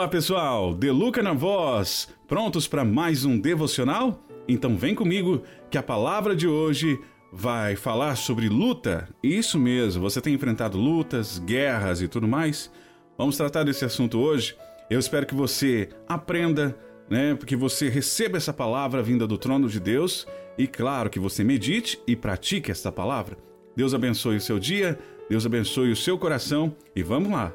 Olá pessoal, Deluca na voz, prontos para mais um devocional? Então vem comigo que a palavra de hoje vai falar sobre luta. Isso mesmo, você tem enfrentado lutas, guerras e tudo mais? Vamos tratar desse assunto hoje. Eu espero que você aprenda, né, que você receba essa palavra vinda do trono de Deus e claro que você medite e pratique esta palavra. Deus abençoe o seu dia, Deus abençoe o seu coração e vamos lá.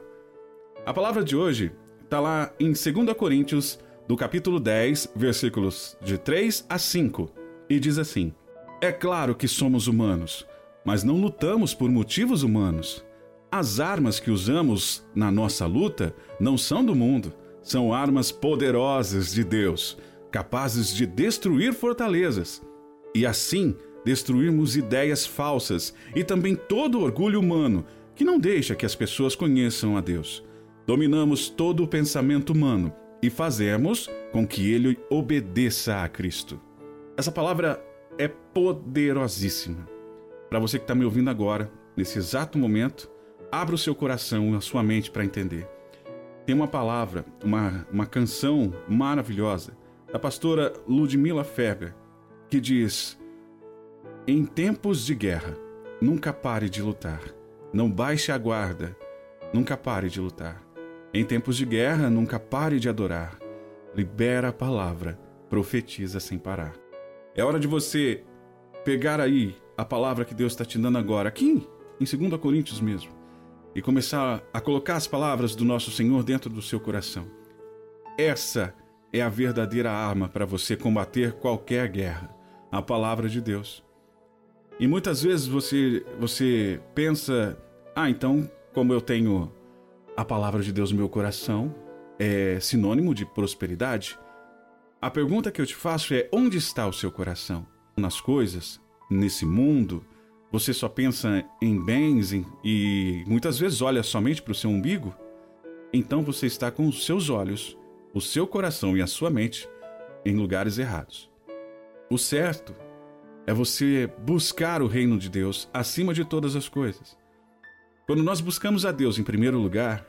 A palavra de hoje está lá em 2 Coríntios, do capítulo 10, versículos de 3 a 5, e diz assim: É claro que somos humanos, mas não lutamos por motivos humanos. As armas que usamos na nossa luta não são do mundo, são armas poderosas de Deus, capazes de destruir fortalezas e assim destruirmos ideias falsas e também todo orgulho humano que não deixa que as pessoas conheçam a Deus. Dominamos todo o pensamento humano e fazemos com que ele obedeça a Cristo. Essa palavra é poderosíssima. Para você que está me ouvindo agora, nesse exato momento, abra o seu coração a sua mente para entender. Tem uma palavra, uma, uma canção maravilhosa da pastora Ludmila Ferber que diz: Em tempos de guerra, nunca pare de lutar. Não baixe a guarda, nunca pare de lutar. Em tempos de guerra, nunca pare de adorar. Libera a palavra, profetiza sem parar. É hora de você pegar aí a palavra que Deus está te dando agora, aqui em 2 Coríntios mesmo, e começar a colocar as palavras do nosso Senhor dentro do seu coração. Essa é a verdadeira arma para você combater qualquer guerra, a palavra de Deus. E muitas vezes você, você pensa, ah, então, como eu tenho a palavra de Deus no meu coração é sinônimo de prosperidade? A pergunta que eu te faço é: onde está o seu coração? Nas coisas? Nesse mundo? Você só pensa em bens e muitas vezes olha somente para o seu umbigo? Então você está com os seus olhos, o seu coração e a sua mente em lugares errados. O certo é você buscar o reino de Deus acima de todas as coisas. Quando nós buscamos a Deus em primeiro lugar,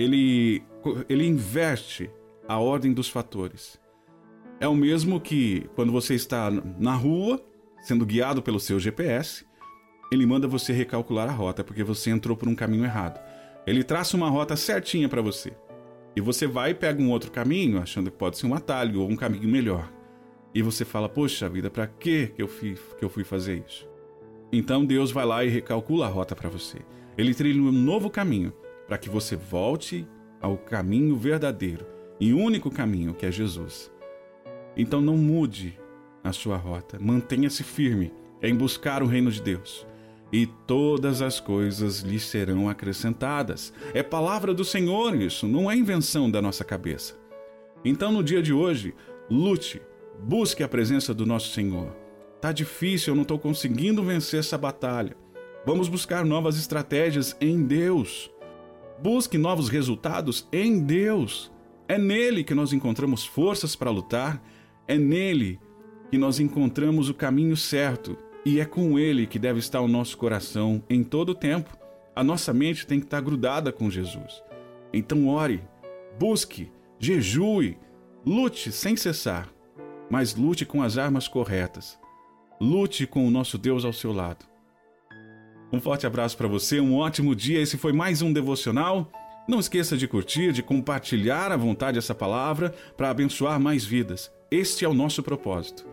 ele, ele inverte a ordem dos fatores. É o mesmo que quando você está na rua, sendo guiado pelo seu GPS, ele manda você recalcular a rota porque você entrou por um caminho errado. Ele traça uma rota certinha para você. E você vai e pega um outro caminho, achando que pode ser um atalho ou um caminho melhor. E você fala: "Poxa vida, para que eu fui que eu fui fazer isso?" Então Deus vai lá e recalcula a rota para você. Ele trilha um novo caminho para que você volte ao caminho verdadeiro e único caminho que é Jesus. Então não mude a sua rota, mantenha-se firme em buscar o reino de Deus. E todas as coisas lhe serão acrescentadas. É palavra do Senhor isso, não é invenção da nossa cabeça. Então, no dia de hoje, lute, busque a presença do nosso Senhor Tá difícil, eu não estou conseguindo vencer essa batalha. Vamos buscar novas estratégias em Deus. Busque novos resultados em Deus. É nele que nós encontramos forças para lutar, é nele que nós encontramos o caminho certo e é com ele que deve estar o nosso coração em todo o tempo. A nossa mente tem que estar grudada com Jesus. Então ore, busque, jejue, lute sem cessar, mas lute com as armas corretas Lute com o nosso Deus ao seu lado. Um forte abraço para você, um ótimo dia. Esse foi mais um devocional. Não esqueça de curtir, de compartilhar à vontade essa palavra para abençoar mais vidas. Este é o nosso propósito.